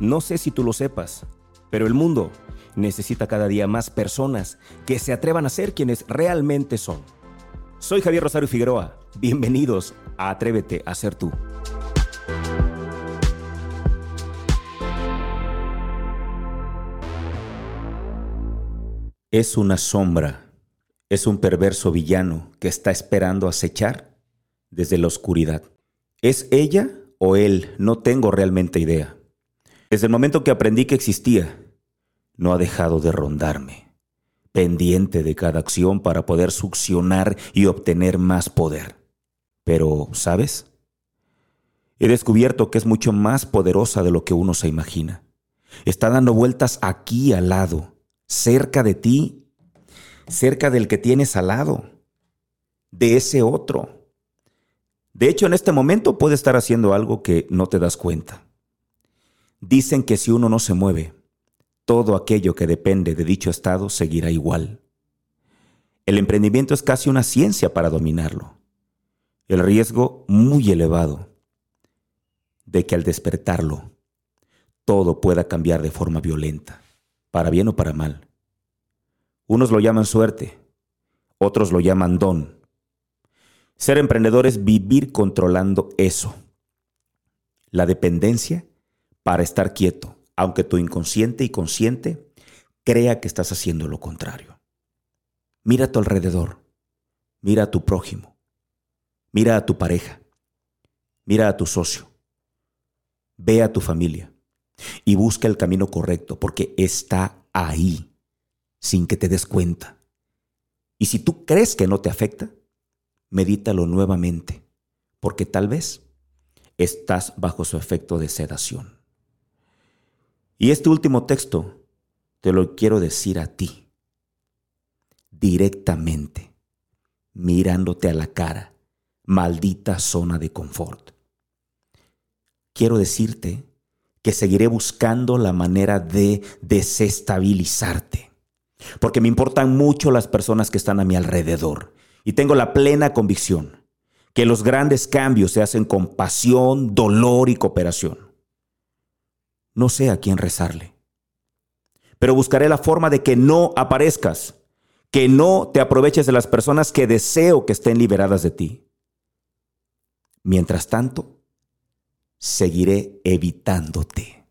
No sé si tú lo sepas, pero el mundo necesita cada día más personas que se atrevan a ser quienes realmente son. Soy Javier Rosario Figueroa. Bienvenidos a Atrévete a ser tú. Es una sombra, es un perverso villano que está esperando acechar desde la oscuridad. ¿Es ella o él? No tengo realmente idea. Desde el momento que aprendí que existía, no ha dejado de rondarme, pendiente de cada acción para poder succionar y obtener más poder. Pero, ¿sabes? He descubierto que es mucho más poderosa de lo que uno se imagina. Está dando vueltas aquí al lado, cerca de ti, cerca del que tienes al lado, de ese otro. De hecho, en este momento puede estar haciendo algo que no te das cuenta. Dicen que si uno no se mueve, todo aquello que depende de dicho estado seguirá igual. El emprendimiento es casi una ciencia para dominarlo. El riesgo muy elevado de que al despertarlo todo pueda cambiar de forma violenta, para bien o para mal. Unos lo llaman suerte, otros lo llaman don. Ser emprendedor es vivir controlando eso. La dependencia para estar quieto, aunque tu inconsciente y consciente crea que estás haciendo lo contrario. Mira a tu alrededor, mira a tu prójimo, mira a tu pareja, mira a tu socio, ve a tu familia y busca el camino correcto porque está ahí, sin que te des cuenta. Y si tú crees que no te afecta, medítalo nuevamente, porque tal vez estás bajo su efecto de sedación. Y este último texto te lo quiero decir a ti, directamente, mirándote a la cara, maldita zona de confort. Quiero decirte que seguiré buscando la manera de desestabilizarte, porque me importan mucho las personas que están a mi alrededor y tengo la plena convicción que los grandes cambios se hacen con pasión, dolor y cooperación no sé a quién rezarle. Pero buscaré la forma de que no aparezcas, que no te aproveches de las personas que deseo que estén liberadas de ti. Mientras tanto, seguiré evitándote.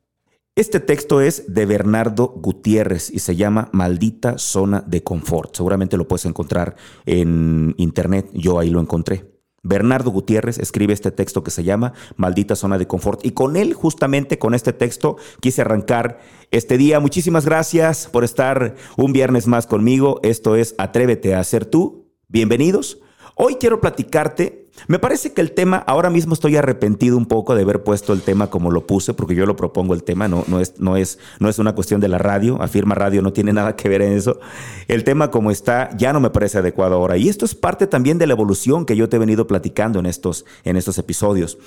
Este texto es de Bernardo Gutiérrez y se llama Maldita Zona de Confort. Seguramente lo puedes encontrar en internet, yo ahí lo encontré. Bernardo Gutiérrez escribe este texto que se llama Maldita Zona de Confort. Y con él, justamente con este texto, quise arrancar este día. Muchísimas gracias por estar un viernes más conmigo. Esto es Atrévete a ser tú. Bienvenidos. Hoy quiero platicarte me parece que el tema, ahora mismo estoy arrepentido un poco de haber puesto el tema como lo puse, porque yo lo propongo el tema, no, no, es, no, es, no es una cuestión de la radio, afirma radio, no tiene nada que ver en eso. El tema como está ya no me parece adecuado ahora. Y esto es parte también de la evolución que yo te he venido platicando en estos, en estos episodios.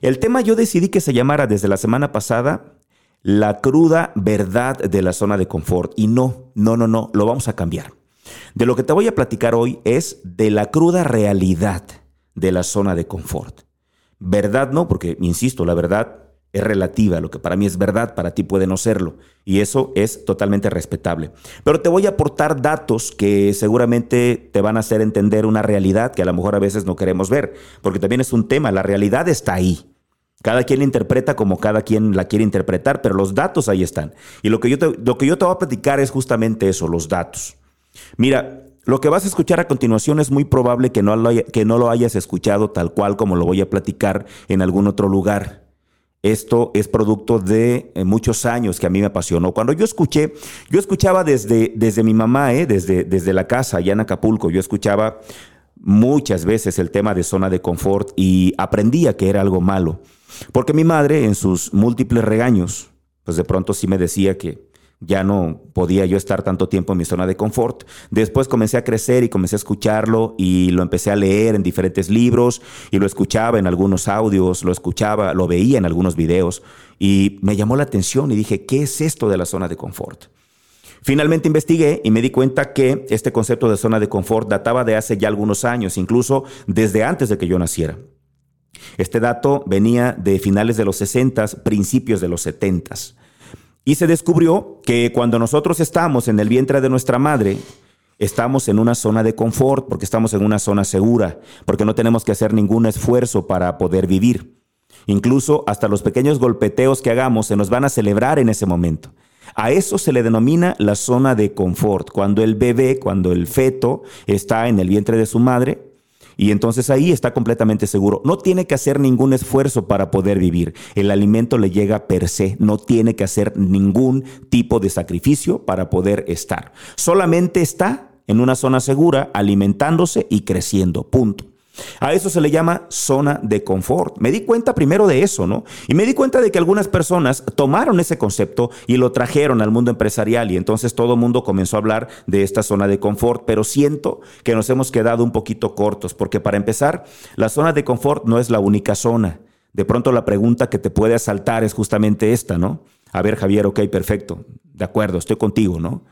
El tema yo decidí que se llamara desde la semana pasada la cruda verdad de la zona de confort. Y no, no, no, no, lo vamos a cambiar. De lo que te voy a platicar hoy es de la cruda realidad de la zona de confort. Verdad no, porque, insisto, la verdad es relativa. Lo que para mí es verdad, para ti puede no serlo. Y eso es totalmente respetable. Pero te voy a aportar datos que seguramente te van a hacer entender una realidad que a lo mejor a veces no queremos ver. Porque también es un tema, la realidad está ahí. Cada quien la interpreta como cada quien la quiere interpretar, pero los datos ahí están. Y lo que yo te, lo que yo te voy a platicar es justamente eso, los datos. Mira, lo que vas a escuchar a continuación es muy probable que no, lo que no lo hayas escuchado tal cual como lo voy a platicar en algún otro lugar. Esto es producto de eh, muchos años que a mí me apasionó. Cuando yo escuché, yo escuchaba desde, desde mi mamá, eh, desde, desde la casa allá en Acapulco, yo escuchaba muchas veces el tema de zona de confort y aprendía que era algo malo. Porque mi madre, en sus múltiples regaños, pues de pronto sí me decía que ya no podía yo estar tanto tiempo en mi zona de confort. Después comencé a crecer y comencé a escucharlo y lo empecé a leer en diferentes libros y lo escuchaba en algunos audios, lo escuchaba, lo veía en algunos videos y me llamó la atención y dije, ¿qué es esto de la zona de confort? Finalmente investigué y me di cuenta que este concepto de zona de confort databa de hace ya algunos años, incluso desde antes de que yo naciera. Este dato venía de finales de los 60, principios de los 70. Y se descubrió que cuando nosotros estamos en el vientre de nuestra madre, estamos en una zona de confort, porque estamos en una zona segura, porque no tenemos que hacer ningún esfuerzo para poder vivir. Incluso hasta los pequeños golpeteos que hagamos se nos van a celebrar en ese momento. A eso se le denomina la zona de confort, cuando el bebé, cuando el feto está en el vientre de su madre, y entonces ahí está completamente seguro. No tiene que hacer ningún esfuerzo para poder vivir. El alimento le llega per se. No tiene que hacer ningún tipo de sacrificio para poder estar. Solamente está en una zona segura, alimentándose y creciendo. Punto. A eso se le llama zona de confort. Me di cuenta primero de eso, ¿no? Y me di cuenta de que algunas personas tomaron ese concepto y lo trajeron al mundo empresarial y entonces todo el mundo comenzó a hablar de esta zona de confort, pero siento que nos hemos quedado un poquito cortos, porque para empezar, la zona de confort no es la única zona. De pronto la pregunta que te puede asaltar es justamente esta, ¿no? A ver, Javier, ok, perfecto, de acuerdo, estoy contigo, ¿no?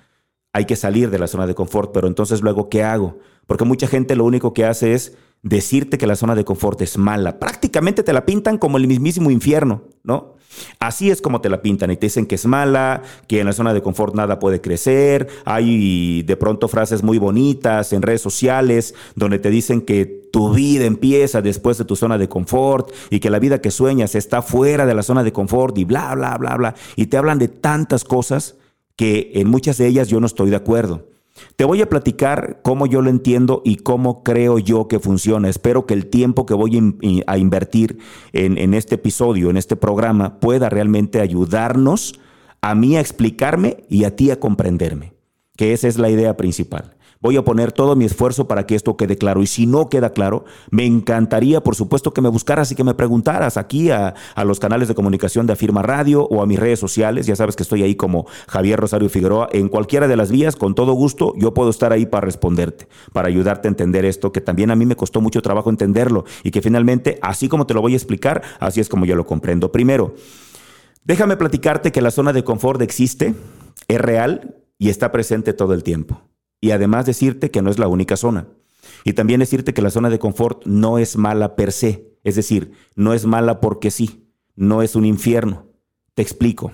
Hay que salir de la zona de confort, pero entonces luego, ¿qué hago? Porque mucha gente lo único que hace es decirte que la zona de confort es mala. Prácticamente te la pintan como el mismísimo infierno, ¿no? Así es como te la pintan y te dicen que es mala, que en la zona de confort nada puede crecer. Hay de pronto frases muy bonitas en redes sociales donde te dicen que tu vida empieza después de tu zona de confort y que la vida que sueñas está fuera de la zona de confort y bla, bla, bla, bla. Y te hablan de tantas cosas que en muchas de ellas yo no estoy de acuerdo. Te voy a platicar cómo yo lo entiendo y cómo creo yo que funciona. Espero que el tiempo que voy a invertir en, este episodio, en este programa, pueda realmente ayudarnos a mí a explicarme y a ti a comprenderme, que esa es la idea principal. Voy a poner todo mi esfuerzo para que esto quede claro. Y si no queda claro, me encantaría, por supuesto, que me buscaras y que me preguntaras aquí a, los canales de comunicación de Afirma Radio o a mis redes sociales. Ya sabes que estoy ahí como Javier Rosario Figueroa. En cualquiera de las vías, con todo gusto, yo puedo estar ahí para responderte, para ayudarte a entender esto, que también a mí me costó mucho trabajo entenderlo y que finalmente, así como te lo voy a explicar, así es como yo lo comprendo. Primero, déjame platicarte que la zona de confort existe, es real y está presente todo el tiempo y además decirte que no es la única zona. Y también decirte que la zona de confort no es mala per se, es decir, no es mala porque sí, no es un infierno. Te explico.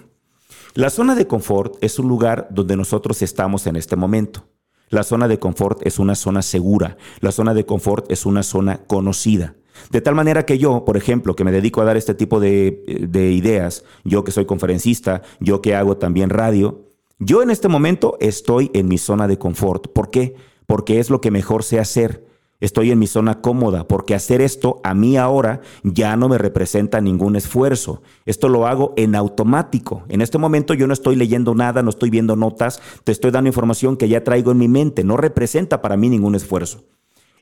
La zona de confort es un lugar donde nosotros estamos en este momento. La zona de confort es una zona segura, la zona de confort es una zona conocida. De tal manera que yo, por ejemplo, que me dedico a dar este tipo de, de ideas, yo que soy conferencista, yo que hago también radio, yo en este momento estoy en mi zona de confort. ¿Por qué? Porque es lo que mejor sé hacer. Estoy en mi zona cómoda porque hacer esto a mí ahora ya no me representa ningún esfuerzo. Esto lo hago en automático. En este momento yo no estoy leyendo nada, no estoy viendo notas, te estoy dando información que ya traigo en mi mente. No representa para mí ningún esfuerzo.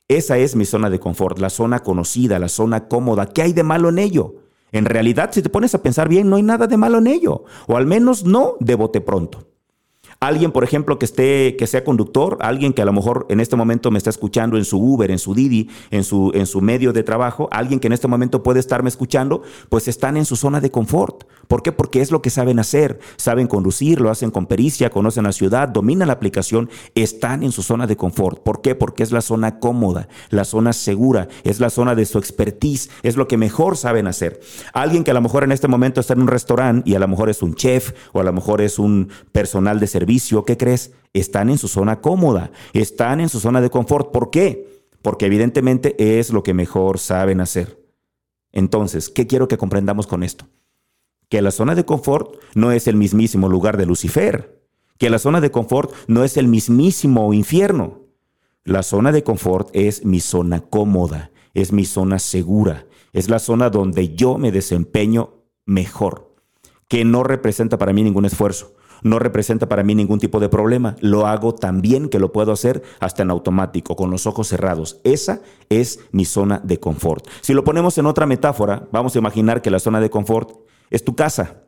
Esa es mi zona de confort, la zona conocida, la zona cómoda. ¿Qué hay de malo en ello? En realidad, si te pones a pensar bien, no hay nada de malo en ello. O al menos no de bote pronto. Alguien, por ejemplo, que esté, que sea conductor, alguien que a lo mejor en este momento me está escuchando en su Uber, en su Didi, en su, en su medio de trabajo, alguien que en este momento puede estarme escuchando, pues están en su zona de confort. ¿Por qué? Porque es lo que saben hacer. Saben conducir, lo hacen con pericia, conocen la ciudad, dominan la aplicación, están en su zona de confort. ¿Por qué? Porque es la zona cómoda, la zona segura, es la zona de su expertise, es lo que mejor saben hacer. Alguien que a lo mejor en este momento está en un restaurante y a lo mejor es un chef o a lo mejor es un personal de servicio ¿qué crees? Están en su zona cómoda, están en su zona de confort. ¿Por qué? Porque evidentemente es lo que mejor saben hacer. Entonces, ¿qué quiero que comprendamos con esto? Que la zona de confort no es el mismísimo lugar de Lucifer, que la zona de confort no es el mismísimo infierno. La zona de confort es mi zona cómoda, es mi zona segura, es la zona donde yo me desempeño mejor, que no representa para mí ningún esfuerzo, no representa para mí ningún tipo de problema. Lo hago tan bien que lo puedo hacer hasta en automático, con los ojos cerrados. Esa es mi zona de confort. Si lo ponemos en otra metáfora, vamos a imaginar que la zona de confort es tu casa.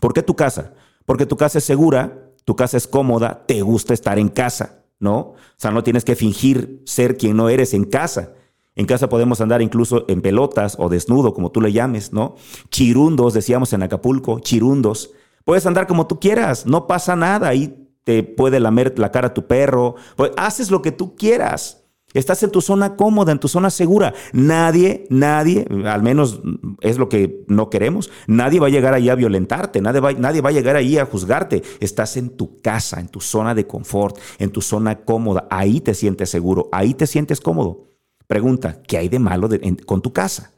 ¿Por qué tu casa? Porque tu casa es segura, tu casa es cómoda, te gusta estar en casa, ¿no? O sea, no tienes que fingir ser quien no eres en casa. En casa podemos andar incluso en pelotas o desnudo, como tú le llames, ¿no? Chirundos, decíamos en Acapulco, chirundos. Puedes andar como tú quieras, no pasa nada. Ahí te puede lamer la cara tu perro. Pues haces lo que tú quieras. Estás en tu zona cómoda, en tu zona segura. Nadie, nadie, al menos es lo que no queremos, nadie va a llegar ahí a violentarte, nadie va, nadie va a llegar ahí a juzgarte. Estás en tu casa, en tu zona de confort, en tu zona cómoda. Ahí te sientes seguro, ahí te sientes cómodo. Pregunta, ¿qué hay de malo con tu casa?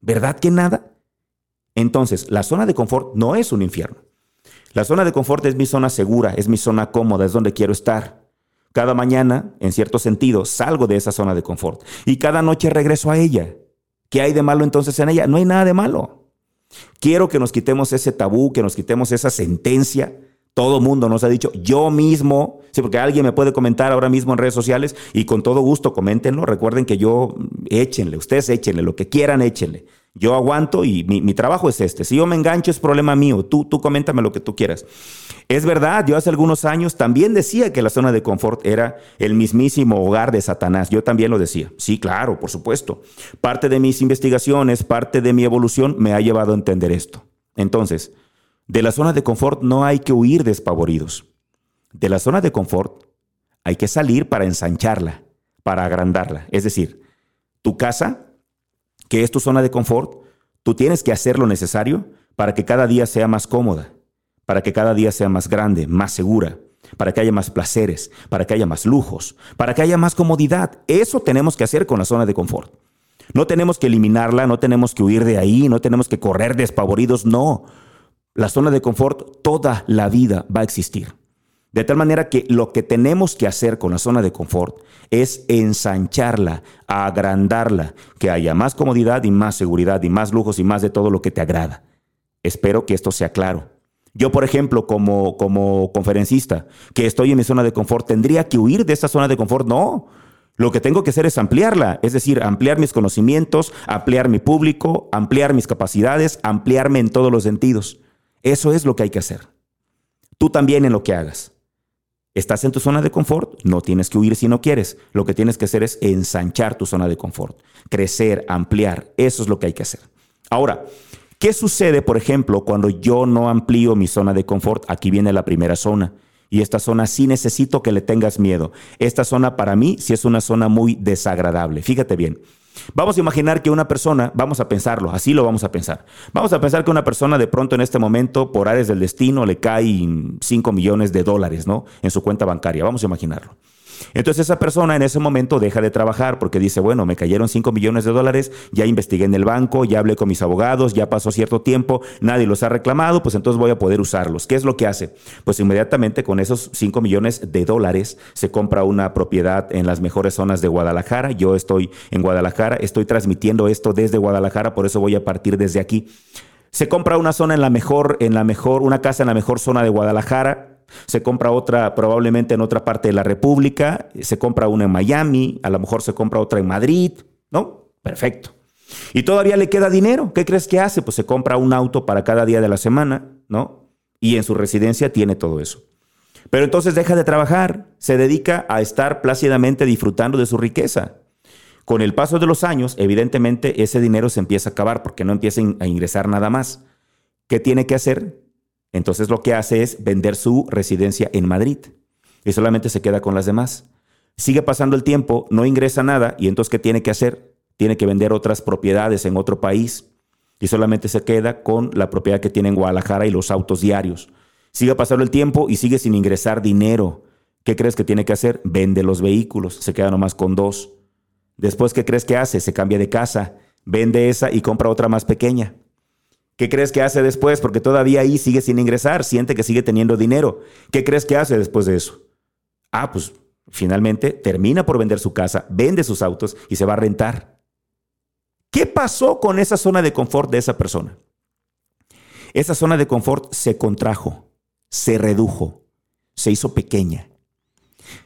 ¿Verdad que nada? Entonces, la zona de confort no es un infierno. La zona de confort es mi zona segura, es mi zona cómoda, es donde quiero estar. Cada mañana, en cierto sentido, salgo de esa zona de confort y cada noche regreso a ella. ¿Qué hay de malo entonces en ella? No hay nada de malo. Quiero que nos quitemos ese tabú, que nos quitemos esa sentencia. Todo mundo nos ha dicho, yo mismo, sí, porque alguien me puede comentar ahora mismo en redes sociales y con todo gusto coméntenlo. Recuerden que yo, échenle, ustedes échenle, lo que quieran, échenle. Yo aguanto y mi, trabajo es este. Si yo me engancho es problema mío. Tú, tú coméntame lo que tú quieras. Es verdad, yo hace algunos años también decía que la zona de confort era el mismísimo hogar de Satanás. Yo también lo decía. Sí, claro, por supuesto. Parte de mis investigaciones, parte de mi evolución me ha llevado a entender esto. Entonces, de la zona de confort no hay que huir despavoridos. De la zona de confort hay que salir para ensancharla, para agrandarla. Es decir, tu casa que es tu zona de confort, tú tienes que hacer lo necesario para que cada día sea más cómoda, para que cada día sea más grande, más segura, para que haya más placeres, para que haya más lujos, para que haya más comodidad. Eso tenemos que hacer con la zona de confort. No tenemos que eliminarla, no tenemos que huir de ahí, no tenemos que correr despavoridos, no. La zona de confort toda la vida va a existir. De tal manera que lo que tenemos que hacer con la zona de confort es ensancharla, agrandarla, que haya más comodidad y más seguridad y más lujos y más de todo lo que te agrada. Espero que esto sea claro. Yo, por ejemplo, como, como conferencista, que estoy en mi zona de confort, ¿tendría que huir de esa zona de confort? No. Lo que tengo que hacer es ampliarla, es decir, ampliar mis conocimientos, ampliar mi público, ampliar mis capacidades, ampliarme en todos los sentidos. Eso es lo que hay que hacer. Tú también en lo que hagas. Estás en tu zona de confort, no tienes que huir si no quieres. Lo que tienes que hacer es ensanchar tu zona de confort, crecer, ampliar. Eso es lo que hay que hacer. Ahora, ¿qué sucede, por ejemplo, cuando yo no amplío mi zona de confort? Aquí viene la primera zona. Y esta zona sí necesito que le tengas miedo. Esta zona para mí sí es una zona muy desagradable. Fíjate bien. Vamos a imaginar que una persona, vamos a pensarlo, así lo vamos a pensar. Vamos a pensar que una persona de pronto en este momento, por áreas del destino, le caen 5 millones de dólares, ¿no? En su cuenta bancaria. Vamos a imaginarlo. Entonces esa persona en ese momento deja de trabajar porque dice, bueno, me cayeron 5 millones de dólares, ya investigué en el banco, ya hablé con mis abogados, ya pasó cierto tiempo, nadie los ha reclamado, pues entonces voy a poder usarlos. ¿Qué es lo que hace? Pues inmediatamente con esos 5 millones de dólares se compra una propiedad en las mejores zonas de Guadalajara. Yo estoy en Guadalajara, estoy transmitiendo esto desde Guadalajara, por eso voy a partir desde aquí. Se compra una zona en la mejor, en la mejor, una casa en la mejor zona de Guadalajara, se compra otra probablemente en otra parte de la República, se compra una en Miami, a lo mejor se compra otra en Madrid, ¿no? Perfecto. Y todavía le queda dinero. ¿Qué crees que hace? Pues se compra un auto para cada día de la semana, ¿no? Y en su residencia tiene todo eso. Pero entonces deja de trabajar, se dedica a estar plácidamente disfrutando de su riqueza. Con el paso de los años, evidentemente, ese dinero se empieza a acabar porque no empieza a ingresar nada más. ¿Qué tiene que hacer? Entonces lo que hace es vender su residencia en Madrid y solamente se queda con las demás. Sigue pasando el tiempo, no ingresa nada y entonces ¿qué tiene que hacer? Tiene que vender otras propiedades en otro país y solamente se queda con la propiedad que tiene en Guadalajara y los autos diarios. Sigue pasando el tiempo y sigue sin ingresar dinero. ¿Qué crees que tiene que hacer? Vende los vehículos, se queda nomás con dos. Después, ¿qué crees que hace? Se cambia de casa, vende esa y compra otra más pequeña. ¿Qué crees que hace después? Porque todavía ahí sigue sin ingresar, siente que sigue teniendo dinero. ¿Qué crees que hace después de eso? Ah, pues finalmente termina por vender su casa, vende sus autos y se va a rentar. ¿Qué pasó con esa zona de confort de esa persona? Esa zona de confort se contrajo, se redujo, se hizo pequeña.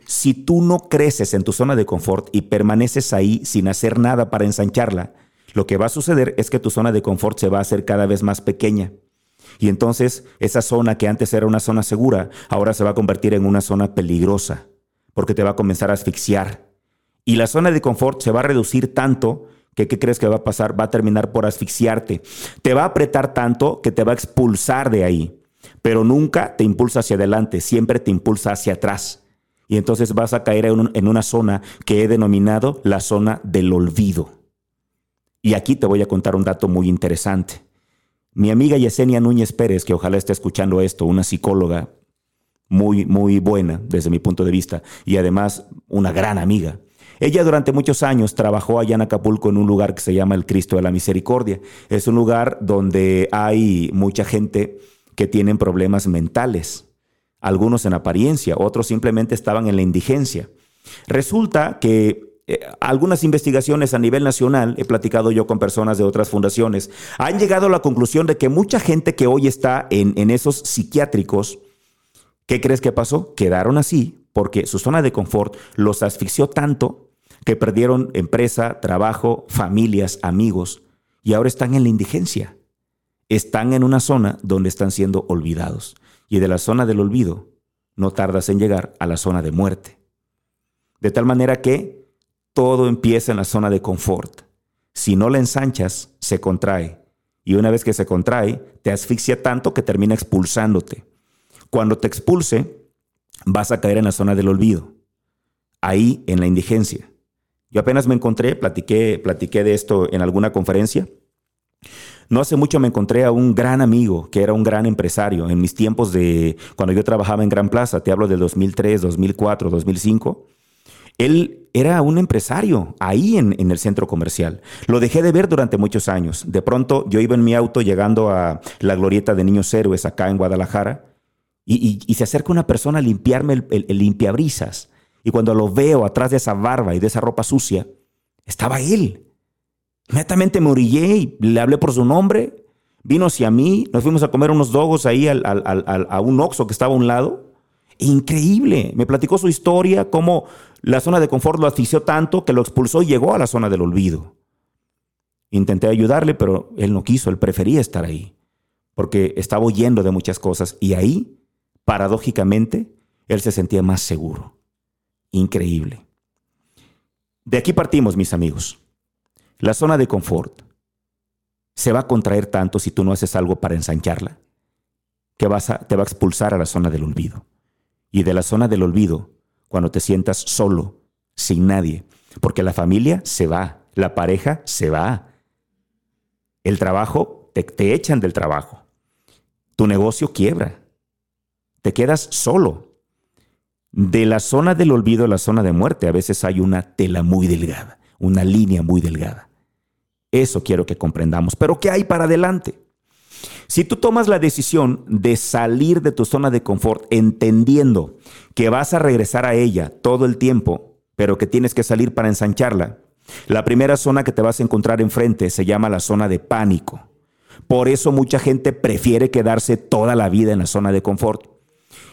Si tú no creces en tu zona de confort y permaneces ahí sin hacer nada para ensancharla, lo que va a suceder es que tu zona de confort se va a hacer cada vez más pequeña. Y entonces esa zona que antes era una zona segura, ahora se va a convertir en una zona peligrosa, porque te va a comenzar a asfixiar. Y la zona de confort se va a reducir tanto que ¿qué crees que va a pasar? Va a terminar por asfixiarte. Te va a apretar tanto que te va a expulsar de ahí. Pero nunca te impulsa hacia adelante, siempre te impulsa hacia atrás. Y entonces vas a caer en, una zona que he denominado la zona del olvido. Y aquí te voy a contar un dato muy interesante. Mi amiga Yesenia Núñez Pérez, que ojalá esté escuchando esto, una psicóloga muy, muy buena desde mi punto de vista y además una gran amiga. Ella durante muchos años trabajó allá en Acapulco en un lugar que se llama el Cristo de la Misericordia. Es un lugar donde hay mucha gente que tienen problemas mentales algunos en apariencia, otros simplemente estaban en la indigencia. Resulta que eh, algunas investigaciones a nivel nacional, he platicado yo con personas de otras fundaciones, han llegado a la conclusión de que mucha gente que hoy está en, en esos psiquiátricos, ¿qué crees que pasó? Quedaron así porque su zona de confort los asfixió tanto que perdieron empresa, trabajo, familias, amigos y ahora están en la indigencia. Están en una zona donde están siendo olvidados y de la zona del olvido no tardas en llegar a la zona de muerte. De tal manera que todo empieza en la zona de confort. Si no la ensanchas, se contrae. Y una vez que se contrae, te asfixia tanto que termina expulsándote. Cuando te expulse, vas a caer en la zona del olvido. Ahí, en la indigencia. Yo apenas me encontré, platiqué, platiqué de esto en alguna conferencia. No hace mucho me encontré a un gran amigo que era un gran empresario en mis tiempos de cuando yo trabajaba en Gran Plaza, te hablo del 2003, 2004, 2005. Él era un empresario ahí en, el centro comercial. Lo dejé de ver durante muchos años. De pronto yo iba en mi auto llegando a la glorieta de Niños Héroes acá en Guadalajara y, se acerca una persona a limpiarme el, limpiabrisas. Y cuando lo veo atrás de esa barba y de esa ropa sucia, estaba él. Inmediatamente me orillé y le hablé por su nombre. Vino hacia mí, nos fuimos a comer unos dogos ahí a un oxo que estaba a un lado. Increíble. Me platicó su historia, cómo la zona de confort lo asfixió tanto que lo expulsó y llegó a la zona del olvido. Intenté ayudarle, pero él no quiso, él prefería estar ahí, porque estaba huyendo de muchas cosas y ahí, paradójicamente, él se sentía más seguro. Increíble. De aquí partimos, mis amigos. La zona de confort se va a contraer tanto si tú no haces algo para ensancharla, que te va a expulsar a la zona del olvido. Y de la zona del olvido, cuando te sientas solo, sin nadie, porque la familia se va, la pareja se va, el trabajo, te, te echan del trabajo, tu negocio quiebra, te quedas solo. De la zona del olvido a la zona de muerte a veces hay una tela muy delgada, una línea muy delgada. Eso quiero que comprendamos. Pero ¿qué hay para adelante? Si tú tomas la decisión de salir de tu zona de confort entendiendo que vas a regresar a ella todo el tiempo, pero que tienes que salir para ensancharla, la primera zona que te vas a encontrar enfrente se llama la zona de pánico. Por eso mucha gente prefiere quedarse toda la vida en la zona de confort.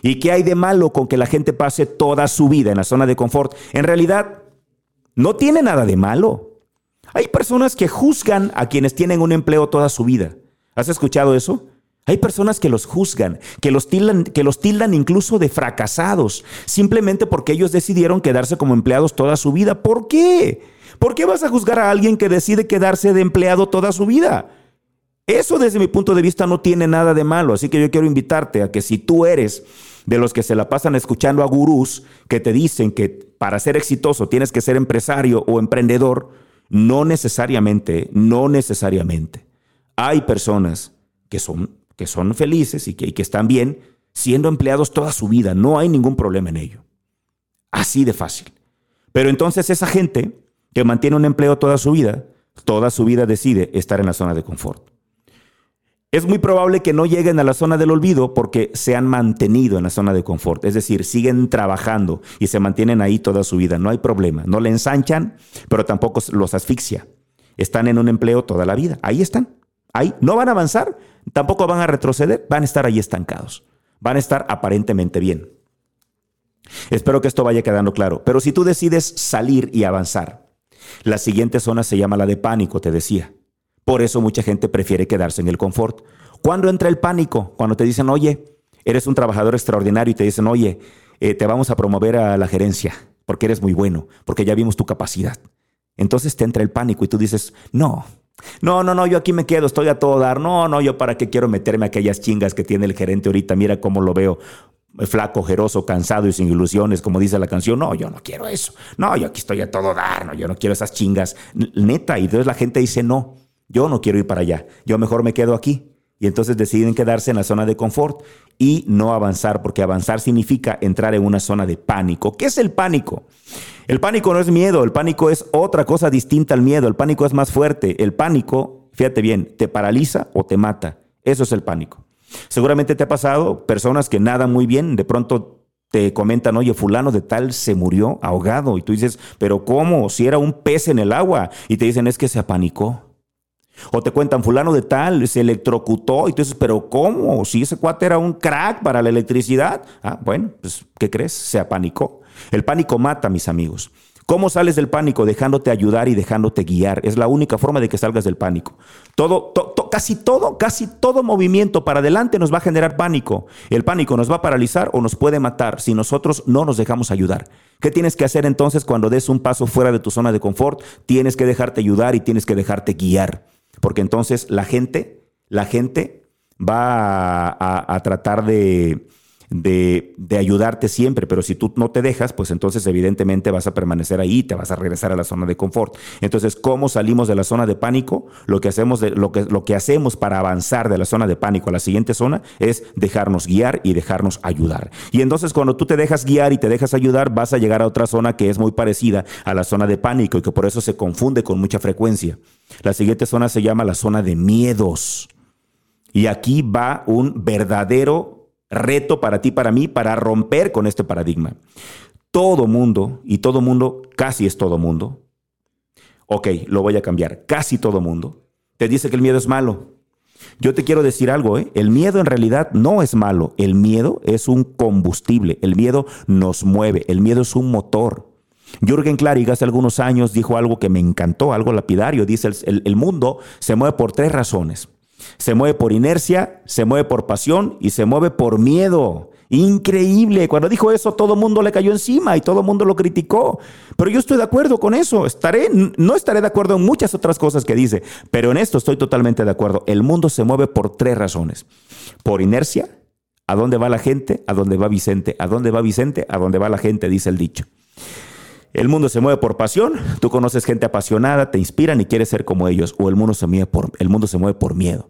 ¿Y qué hay de malo con que la gente pase toda su vida en la zona de confort? En realidad, no tiene nada de malo. Hay personas que juzgan a quienes tienen un empleo toda su vida. ¿Has escuchado eso? Hay personas que los juzgan, que los, tildan, que los tildan incluso de fracasados, simplemente porque ellos decidieron quedarse como empleados toda su vida. ¿Por qué? ¿Por qué vas a juzgar a alguien que decide quedarse de empleado toda su vida? Eso desde mi punto de vista no tiene nada de malo, así que yo quiero invitarte a que si tú eres de los que se la pasan escuchando a gurús que te dicen que para ser exitoso tienes que ser empresario o emprendedor, no necesariamente, no necesariamente. Hay personas que son, que son felices y que, y que están bien siendo empleados toda su vida. No hay ningún problema en ello. Así de fácil. Pero entonces esa gente que mantiene un empleo toda su vida, toda su vida decide estar en la zona de confort. Es muy probable que no lleguen a la zona del olvido porque se han mantenido en la zona de confort, es decir, siguen trabajando y se mantienen ahí toda su vida, no hay problema, no le ensanchan, pero tampoco los asfixia. Están en un empleo toda la vida, ahí están, ahí no van a avanzar, tampoco van a retroceder, van a estar ahí estancados, van a estar aparentemente bien. Espero que esto vaya quedando claro, pero si tú decides salir y avanzar, la siguiente zona se llama la de pánico, te decía. Por eso mucha gente prefiere quedarse en el confort. ¿Cuándo entra el pánico? Cuando te dicen, oye, eres un trabajador extraordinario y te dicen, oye, eh, te vamos a promover a la gerencia porque eres muy bueno, porque ya vimos tu capacidad. Entonces te entra el pánico y tú dices, no, no, no, no, yo aquí me quedo, estoy a todo dar. No, no, yo para qué quiero meterme a aquellas chingas que tiene el gerente ahorita, mira cómo lo veo. flaco, jeroso, cansado y sin ilusiones, como dice la canción. No, yo no quiero eso. No, yo aquí estoy a todo dar. No, yo no quiero esas chingas. Neta. Y entonces la gente dice, no, yo no quiero ir para allá. Yo mejor me quedo aquí. Y entonces deciden quedarse en la zona de confort y no avanzar, porque avanzar significa entrar en una zona de pánico. ¿Qué es el pánico? El pánico no es miedo, el pánico es otra cosa distinta al miedo, el pánico es más fuerte. El pánico, fíjate bien, te paraliza o te mata. Eso es el pánico. Seguramente te ha pasado personas que nadan muy bien, de pronto te comentan, oye, fulano de tal se murió ahogado. Y tú dices, pero ¿cómo? Si era un pez en el agua. Y te dicen, es que se apanicó. O te cuentan, fulano de tal se electrocutó. Y tú dices, pero ¿cómo? Si ese cuate era un crack para la electricidad. Ah, bueno, pues, ¿qué crees? Se apanicó. El pánico mata, mis amigos. ¿Cómo sales del pánico? Dejándote ayudar y dejándote guiar. Es la única forma de que salgas del pánico. Todo, casi todo, casi todo movimiento para adelante nos va a generar pánico. El pánico nos va a paralizar o nos puede matar si nosotros no nos dejamos ayudar. ¿Qué tienes que hacer entonces cuando des un paso fuera de tu zona de confort? Tienes que dejarte ayudar y tienes que dejarte guiar. Porque entonces la gente, la gente va a tratar de, de, ayudarte siempre, pero si tú no te dejas, pues entonces evidentemente vas a permanecer ahí, te vas a regresar a la zona de confort. Entonces, ¿cómo salimos de la zona de pánico? Lo que hacemos, de, lo que, lo que hacemos para avanzar de la zona de pánico a la siguiente zona es dejarnos guiar y dejarnos ayudar. Y entonces cuando tú te dejas guiar y te dejas ayudar, vas a llegar a otra zona que es muy parecida a la zona de pánico y que por eso se confunde con mucha frecuencia. La siguiente zona se llama la zona de miedos. Y aquí va un verdadero reto para ti, para mí, para romper con este paradigma. Todo mundo, y todo mundo, casi es todo mundo, ok, lo voy a cambiar, casi todo mundo, te dice que el miedo es malo. Yo te quiero decir algo, ¿eh? el miedo en realidad no es malo, el miedo es un combustible, el miedo nos mueve, el miedo es un motor. Jürgen Klarig hace algunos años dijo algo que me encantó, algo lapidario, dice el mundo se mueve por tres razones. Se mueve por inercia, se mueve por pasión y se mueve por miedo. Increíble. Cuando dijo eso, todo el mundo le cayó encima y todo el mundo lo criticó. Pero yo estoy de acuerdo con eso. Estaré, no estaré de acuerdo en muchas otras cosas que dice, pero en esto estoy totalmente de acuerdo. El mundo se mueve por tres razones. Por inercia, ¿a dónde va la gente? ¿A dónde va Vicente? ¿A dónde va Vicente? ¿A dónde va la gente? Dice el dicho. El mundo se mueve por pasión. Tú conoces gente apasionada, te inspiran y quieres ser como ellos. O el mundo se mueve por, el mundo se mueve por miedo.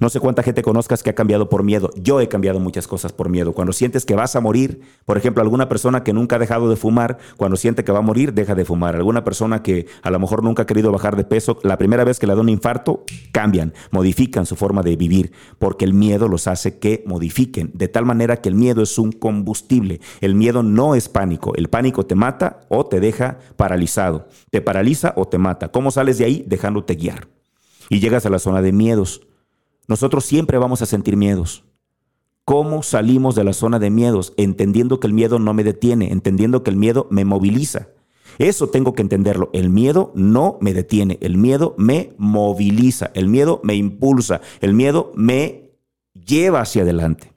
No sé cuánta gente conozcas que ha cambiado por miedo. Yo he cambiado muchas cosas por miedo. Cuando sientes que vas a morir, por ejemplo, alguna persona que nunca ha dejado de fumar, cuando siente que va a morir, deja de fumar. Alguna persona que a lo mejor nunca ha querido bajar de peso, la primera vez que le da un infarto, cambian, modifican su forma de vivir, porque el miedo los hace que modifiquen, de tal manera que el miedo es un combustible. El miedo no es pánico. El pánico te mata o te deja paralizado. Te paraliza o te mata. ¿Cómo sales de ahí? Dejándote guiar. Y llegas a la zona de miedos. Nosotros siempre vamos a sentir miedos. ¿Cómo salimos de la zona de miedos? Entendiendo que el miedo no me detiene, entendiendo que el miedo me moviliza. Eso tengo que entenderlo. El miedo no me detiene, el miedo me moviliza, el miedo me impulsa, el miedo me lleva hacia adelante.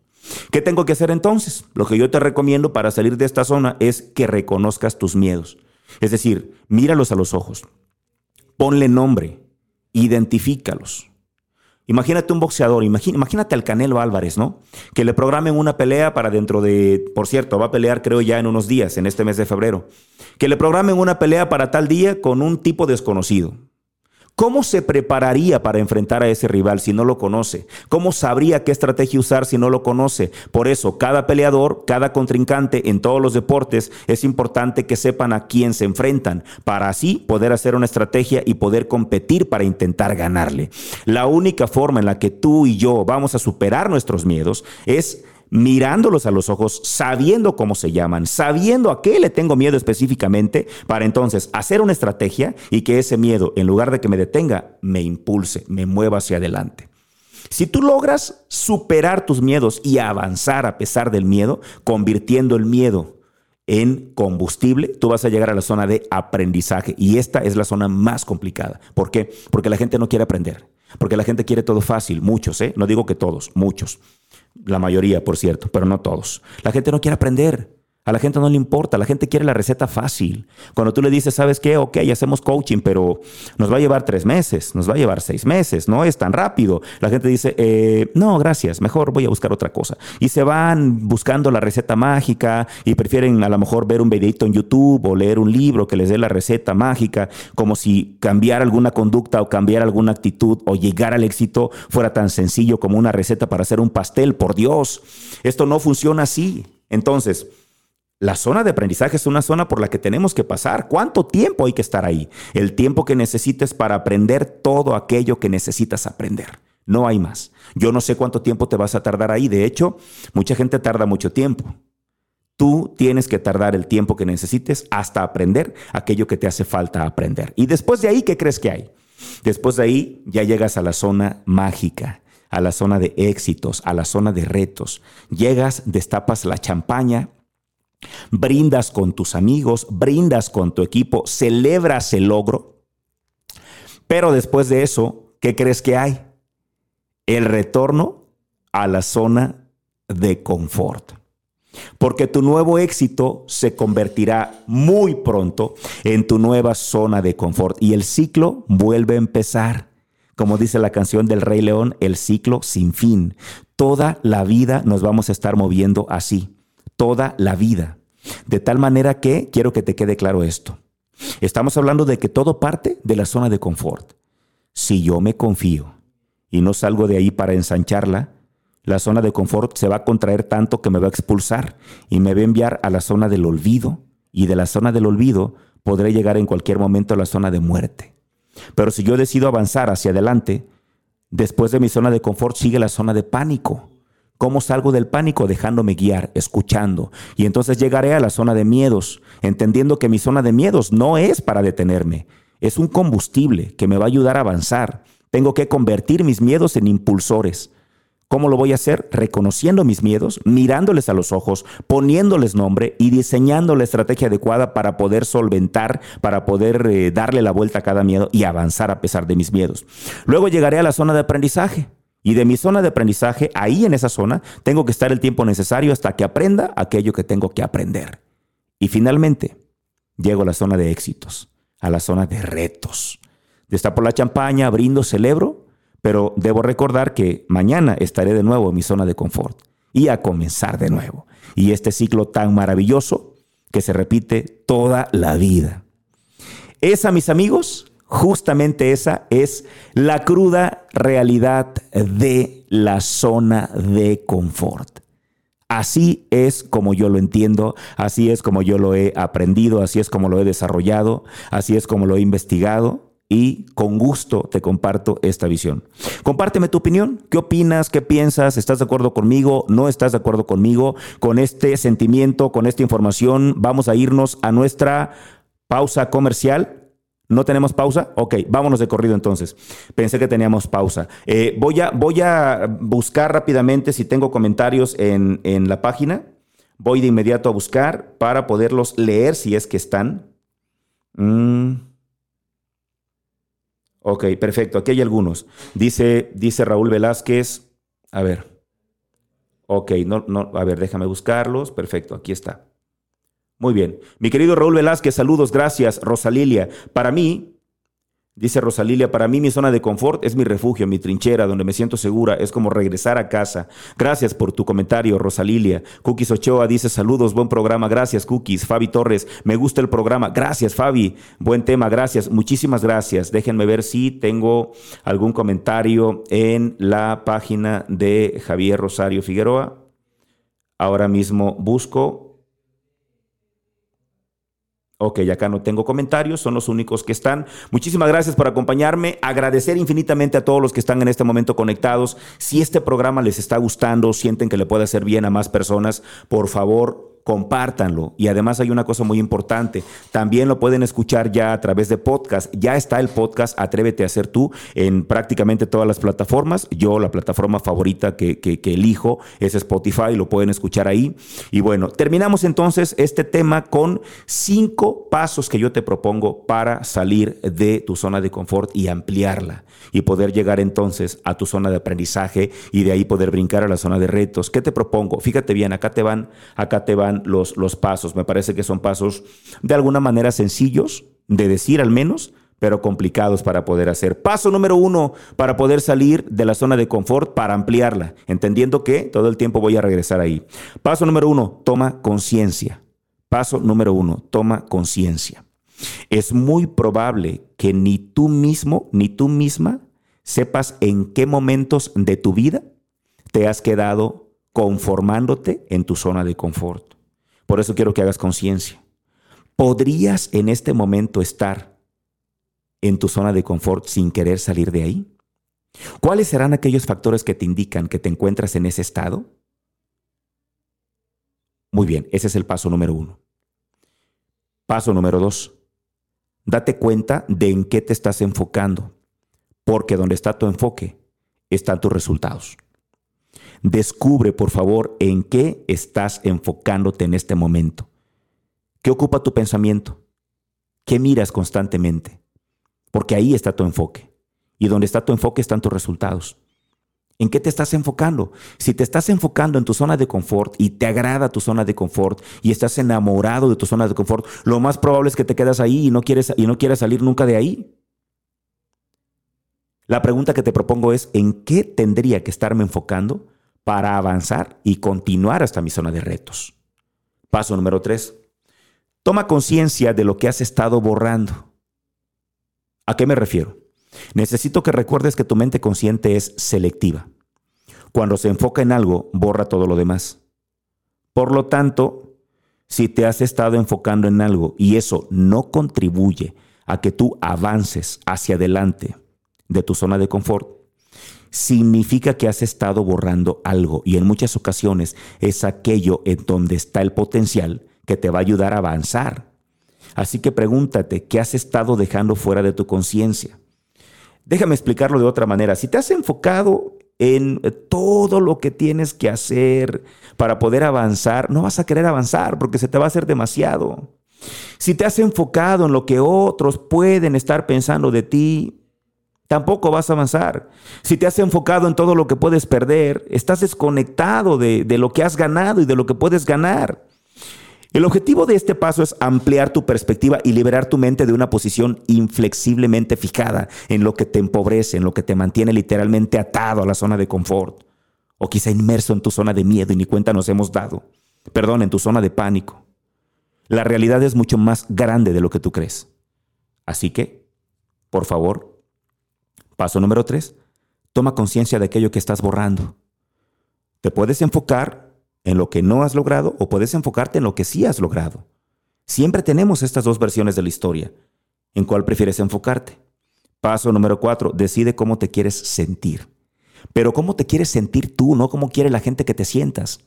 ¿Qué tengo que hacer entonces? Lo que yo te recomiendo para salir de esta zona es que reconozcas tus miedos. Es decir, míralos a los ojos, ponle nombre, identifícalos. Imagínate un boxeador, imagínate al Canelo Álvarez, ¿no? Que le programen una pelea para dentro de, por cierto, va a pelear creo ya en unos días, en este mes de febrero. Que le programen una pelea para tal día con un tipo desconocido. ¿Cómo se prepararía para enfrentar a ese rival si no lo conoce? ¿Cómo sabría qué estrategia usar si no lo conoce? Por eso, cada peleador, cada contrincante en todos los deportes es importante que sepan a quién se enfrentan, para así poder hacer una estrategia y poder competir para intentar ganarle. La única forma en la que tú y yo vamos a superar nuestros miedos es mirándolos a los ojos, sabiendo cómo se llaman, sabiendo a qué le tengo miedo específicamente, para entonces hacer una estrategia y que ese miedo, en lugar de que me detenga, me impulse, me mueva hacia adelante. Si tú logras superar tus miedos y avanzar a pesar del miedo, convirtiendo el miedo en combustible, tú vas a llegar a la zona de aprendizaje. Y esta es la zona más complicada. ¿Por qué? Porque la gente no quiere aprender. Porque la gente quiere todo fácil. Muchos, ¿eh? No digo que todos, muchos. La mayoría, por cierto, pero no todos. La gente no quiere aprender. A la gente no le importa, la gente quiere la receta fácil. Cuando tú le dices, ¿sabes qué? Ok, hacemos coaching, pero nos va a llevar tres meses, nos va a llevar seis meses, no es tan rápido. La gente dice, eh, no, gracias, mejor voy a buscar otra cosa. Y se van buscando la receta mágica y prefieren a lo mejor ver un videito en YouTube o leer un libro que les dé la receta mágica, como si cambiar alguna conducta o cambiar alguna actitud o llegar al éxito fuera tan sencillo como una receta para hacer un pastel. Por Dios, esto no funciona así. Entonces, la zona de aprendizaje es una zona por la que tenemos que pasar. ¿Cuánto tiempo hay que estar ahí? El tiempo que necesites para aprender todo aquello que necesitas aprender. No hay más. Yo no sé cuánto tiempo te vas a tardar ahí. De hecho, mucha gente tarda mucho tiempo. Tú tienes que tardar el tiempo que necesites hasta aprender aquello que te hace falta aprender. Y después de ahí, ¿qué crees que hay? Después de ahí ya llegas a la zona mágica, a la zona de éxitos, a la zona de retos. Llegas, destapas la champaña brindas con tus amigos, brindas con tu equipo, celebras el logro, pero después de eso, ¿qué crees que hay? El retorno a la zona de confort. Porque tu nuevo éxito se convertirá muy pronto en tu nueva zona de confort y el ciclo vuelve a empezar. Como dice la canción del Rey León, el ciclo sin fin. Toda la vida nos vamos a estar moviendo así toda la vida. De tal manera que quiero que te quede claro esto. Estamos hablando de que todo parte de la zona de confort. Si yo me confío y no salgo de ahí para ensancharla, la zona de confort se va a contraer tanto que me va a expulsar y me va a enviar a la zona del olvido y de la zona del olvido podré llegar en cualquier momento a la zona de muerte. Pero si yo decido avanzar hacia adelante, después de mi zona de confort sigue la zona de pánico ¿Cómo salgo del pánico? Dejándome guiar, escuchando. Y entonces llegaré a la zona de miedos, entendiendo que mi zona de miedos no es para detenerme, es un combustible que me va a ayudar a avanzar. Tengo que convertir mis miedos en impulsores. ¿Cómo lo voy a hacer? Reconociendo mis miedos, mirándoles a los ojos, poniéndoles nombre y diseñando la estrategia adecuada para poder solventar, para poder eh, darle la vuelta a cada miedo y avanzar a pesar de mis miedos. Luego llegaré a la zona de aprendizaje. Y de mi zona de aprendizaje, ahí en esa zona, tengo que estar el tiempo necesario hasta que aprenda aquello que tengo que aprender. Y finalmente, llego a la zona de éxitos, a la zona de retos. Destapo la champaña, brindo, celebro, pero debo recordar que mañana estaré de nuevo en mi zona de confort y a comenzar de nuevo. Y este ciclo tan maravilloso que se repite toda la vida. Esa, mis amigos, justamente esa es la cruda realidad de la zona de confort. Así es como yo lo entiendo, así es como yo lo he aprendido, así es como lo he desarrollado, así es como lo he investigado y con gusto te comparto esta visión. Compárteme tu opinión, qué opinas, qué piensas, estás de acuerdo conmigo, no estás de acuerdo conmigo, con este sentimiento, con esta información, vamos a irnos a nuestra pausa comercial ¿No tenemos pausa? Ok, vámonos de corrido entonces. Pensé que teníamos pausa. Eh, voy, a, voy a buscar rápidamente si tengo comentarios en, la página. Voy de inmediato a buscar para poderlos leer si es que están. Mm. Ok, perfecto. Aquí hay algunos. Dice, dice Raúl Velázquez. A ver. Ok, no, no, a ver, déjame buscarlos. Perfecto, aquí está. Muy bien. Mi querido Raúl Velázquez, saludos, gracias. Rosalilia, para mí, dice Rosalilia, para mí mi zona de confort es mi refugio, mi trinchera, donde me siento segura, es como regresar a casa. Gracias por tu comentario, Rosalilia. Cookies Ochoa dice saludos, buen programa, gracias, Cookies. Fabi Torres, me gusta el programa, gracias, Fabi. Buen tema, gracias, muchísimas gracias. Déjenme ver si tengo algún comentario en la página de Javier Rosario Figueroa. Ahora mismo busco Ok, acá no tengo comentarios, son los únicos que están. Muchísimas gracias por acompañarme. Agradecer infinitamente a todos los que están en este momento conectados. Si este programa les está gustando, sienten que le puede hacer bien a más personas, por favor, compártanlo. Y además hay una cosa muy importante, también lo pueden escuchar ya a través de podcast. Ya está el podcast Atrévete a ser tú en prácticamente todas las plataformas. Yo la plataforma favorita que, que elijo es Spotify, lo pueden escuchar ahí. Y bueno, terminamos entonces este tema con cinco pasos que yo te propongo para salir de tu zona de confort y ampliarla y poder llegar entonces a tu zona de aprendizaje y de ahí poder brincar a la zona de retos. ¿Qué te propongo? Fíjate bien, acá te van, acá te van los, los pasos. Me parece que son pasos de alguna manera sencillos, de decir al menos, pero complicados para poder hacer. Paso número uno para poder salir de la zona de confort, para ampliarla, entendiendo que todo el tiempo voy a regresar ahí. Paso número uno, toma conciencia. Paso número uno, toma conciencia. Es muy probable que ni tú mismo ni tú misma sepas en qué momentos de tu vida te has quedado conformándote en tu zona de confort. Por eso quiero que hagas conciencia. ¿Podrías en este momento estar en tu zona de confort sin querer salir de ahí? ¿Cuáles serán aquellos factores que te indican que te encuentras en ese estado? Muy bien, ese es el paso número uno. Paso número dos. Date cuenta de en qué te estás enfocando, porque donde está tu enfoque están tus resultados. Descubre, por favor, en qué estás enfocándote en este momento. ¿Qué ocupa tu pensamiento? ¿Qué miras constantemente? porque ahí está tu enfoque. Y donde está tu enfoque están tus resultados. ¿En qué te estás enfocando? Si te estás enfocando en tu zona de confort y te agrada tu zona de confort y estás enamorado de tu zona de confort, lo más probable es que te quedas ahí y no quieres, y no quieres salir nunca de ahí. La pregunta que te propongo es, ¿en qué tendría que estarme enfocando para avanzar y continuar hasta mi zona de retos? Paso número tres. Toma conciencia de lo que has estado borrando. ¿A qué me refiero? Necesito que recuerdes que tu mente consciente es selectiva. Cuando se enfoca en algo, borra todo lo demás. Por lo tanto, si te has estado enfocando en algo y eso no contribuye a que tú avances hacia adelante de tu zona de confort, significa que has estado borrando algo y en muchas ocasiones es aquello en donde está el potencial que te va a ayudar a avanzar Así que pregúntate, ¿qué has estado dejando fuera de tu conciencia? Déjame explicarlo de otra manera. Si te has enfocado en todo lo que tienes que hacer para poder avanzar, no vas a querer avanzar porque se te va a hacer demasiado. Si te has enfocado en lo que otros pueden estar pensando de ti, tampoco vas a avanzar. Si te has enfocado en todo lo que puedes perder, estás desconectado de, de lo que has ganado y de lo que puedes ganar. El objetivo de este paso es ampliar tu perspectiva y liberar tu mente de una posición inflexiblemente fijada en lo que te empobrece, en lo que te mantiene literalmente atado a la zona de confort, o quizá inmerso en tu zona de miedo y ni cuenta nos hemos dado, perdón, en tu zona de pánico. La realidad es mucho más grande de lo que tú crees. Así que, por favor, paso número tres, toma conciencia de aquello que estás borrando. Te puedes enfocar en lo que no has logrado o puedes enfocarte en lo que sí has logrado. Siempre tenemos estas dos versiones de la historia. ¿En cuál prefieres enfocarte? Paso número cuatro, decide cómo te quieres sentir. Pero cómo te quieres sentir tú, no cómo quiere la gente que te sientas.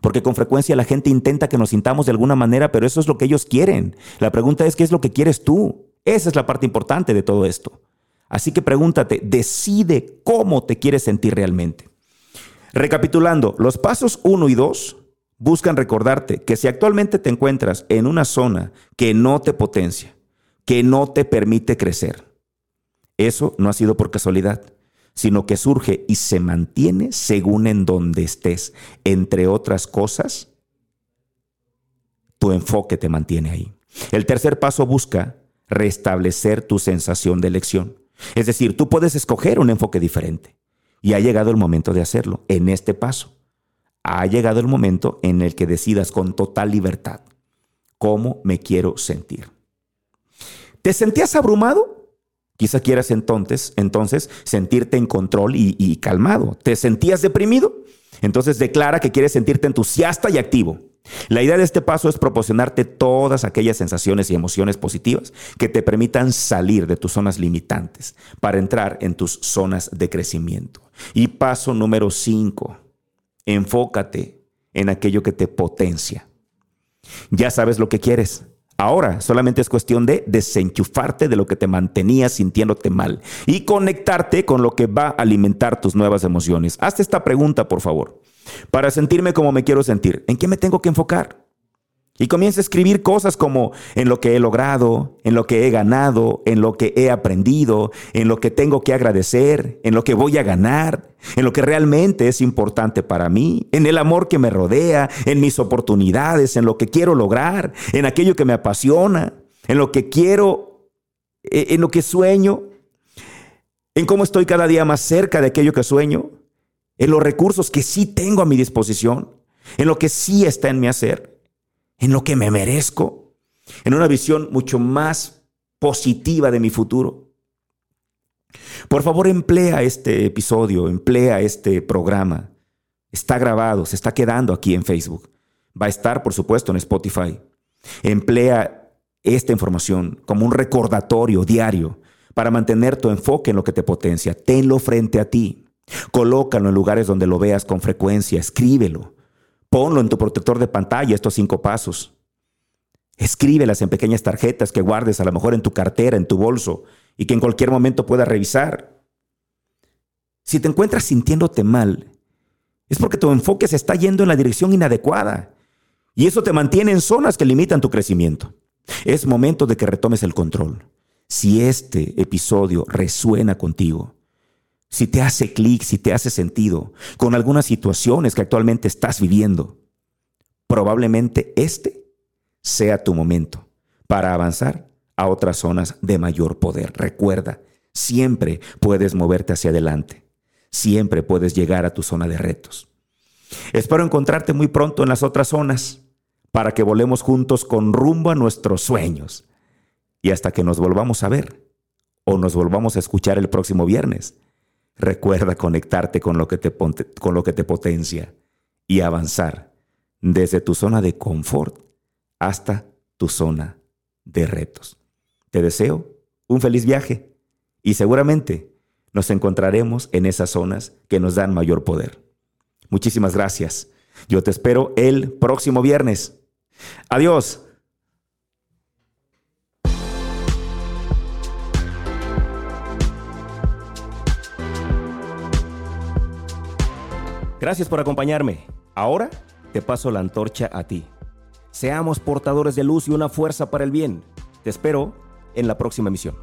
Porque con frecuencia la gente intenta que nos sintamos de alguna manera, pero eso es lo que ellos quieren. La pregunta es, ¿qué es lo que quieres tú? Esa es la parte importante de todo esto. Así que pregúntate, decide cómo te quieres sentir realmente. Recapitulando, los pasos 1 y 2 buscan recordarte que si actualmente te encuentras en una zona que no te potencia, que no te permite crecer, eso no ha sido por casualidad, sino que surge y se mantiene según en donde estés. Entre otras cosas, tu enfoque te mantiene ahí. El tercer paso busca restablecer tu sensación de elección. Es decir, tú puedes escoger un enfoque diferente. Y ha llegado el momento de hacerlo, en este paso. Ha llegado el momento en el que decidas con total libertad cómo me quiero sentir. ¿Te sentías abrumado? Quizá quieras entonces, entonces sentirte en control y, y calmado. ¿Te sentías deprimido? Entonces declara que quieres sentirte entusiasta y activo. La idea de este paso es proporcionarte todas aquellas sensaciones y emociones positivas que te permitan salir de tus zonas limitantes para entrar en tus zonas de crecimiento. Y paso número 5, enfócate en aquello que te potencia. Ya sabes lo que quieres. Ahora solamente es cuestión de desenchufarte de lo que te mantenía sintiéndote mal y conectarte con lo que va a alimentar tus nuevas emociones. Hazte esta pregunta, por favor. Para sentirme como me quiero sentir, ¿en qué me tengo que enfocar? Y comienza a escribir cosas como en lo que he logrado, en lo que he ganado, en lo que he aprendido, en lo que tengo que agradecer, en lo que voy a ganar, en lo que realmente es importante para mí, en el amor que me rodea, en mis oportunidades, en lo que quiero lograr, en aquello que me apasiona, en lo que quiero, e, en lo que sueño, en cómo estoy cada día más cerca de aquello que sueño, en los recursos que sí tengo a mi disposición, en lo que sí está en mi hacer en lo que me merezco, en una visión mucho más positiva de mi futuro. Por favor, emplea este episodio, emplea este programa. Está grabado, se está quedando aquí en Facebook. Va a estar, por supuesto, en Spotify. Emplea esta información como un recordatorio diario para mantener tu enfoque en lo que te potencia. Tenlo frente a ti. Colócalo en lugares donde lo veas con frecuencia. Escríbelo. Ponlo en tu protector de pantalla, estos cinco pasos. Escríbelas en pequeñas tarjetas que guardes a lo mejor en tu cartera, en tu bolso, y que en cualquier momento puedas revisar. Si te encuentras sintiéndote mal, es porque tu enfoque se está yendo en la dirección inadecuada. Y eso te mantiene en zonas que limitan tu crecimiento. Es momento de que retomes el control. Si este episodio resuena contigo, si te hace clic, si te hace sentido con algunas situaciones que actualmente estás viviendo, probablemente este sea tu momento para avanzar a otras zonas de mayor poder. Recuerda, siempre puedes moverte hacia adelante, siempre puedes llegar a tu zona de retos. Espero encontrarte muy pronto en las otras zonas para que volemos juntos con rumbo a nuestros sueños. Y hasta que nos volvamos a ver o nos volvamos a escuchar el próximo viernes Recuerda conectarte con lo que te, con lo que te potencia y avanzar desde tu zona de confort hasta tu zona de retos. Te deseo un feliz viaje y seguramente nos encontraremos en esas zonas que nos dan mayor poder. Muchísimas gracias. Yo te espero el próximo viernes. Adiós. Gracias por acompañarme. Ahora te paso la antorcha a ti. Seamos portadores de luz y una fuerza para el bien. Te espero en la próxima emisión.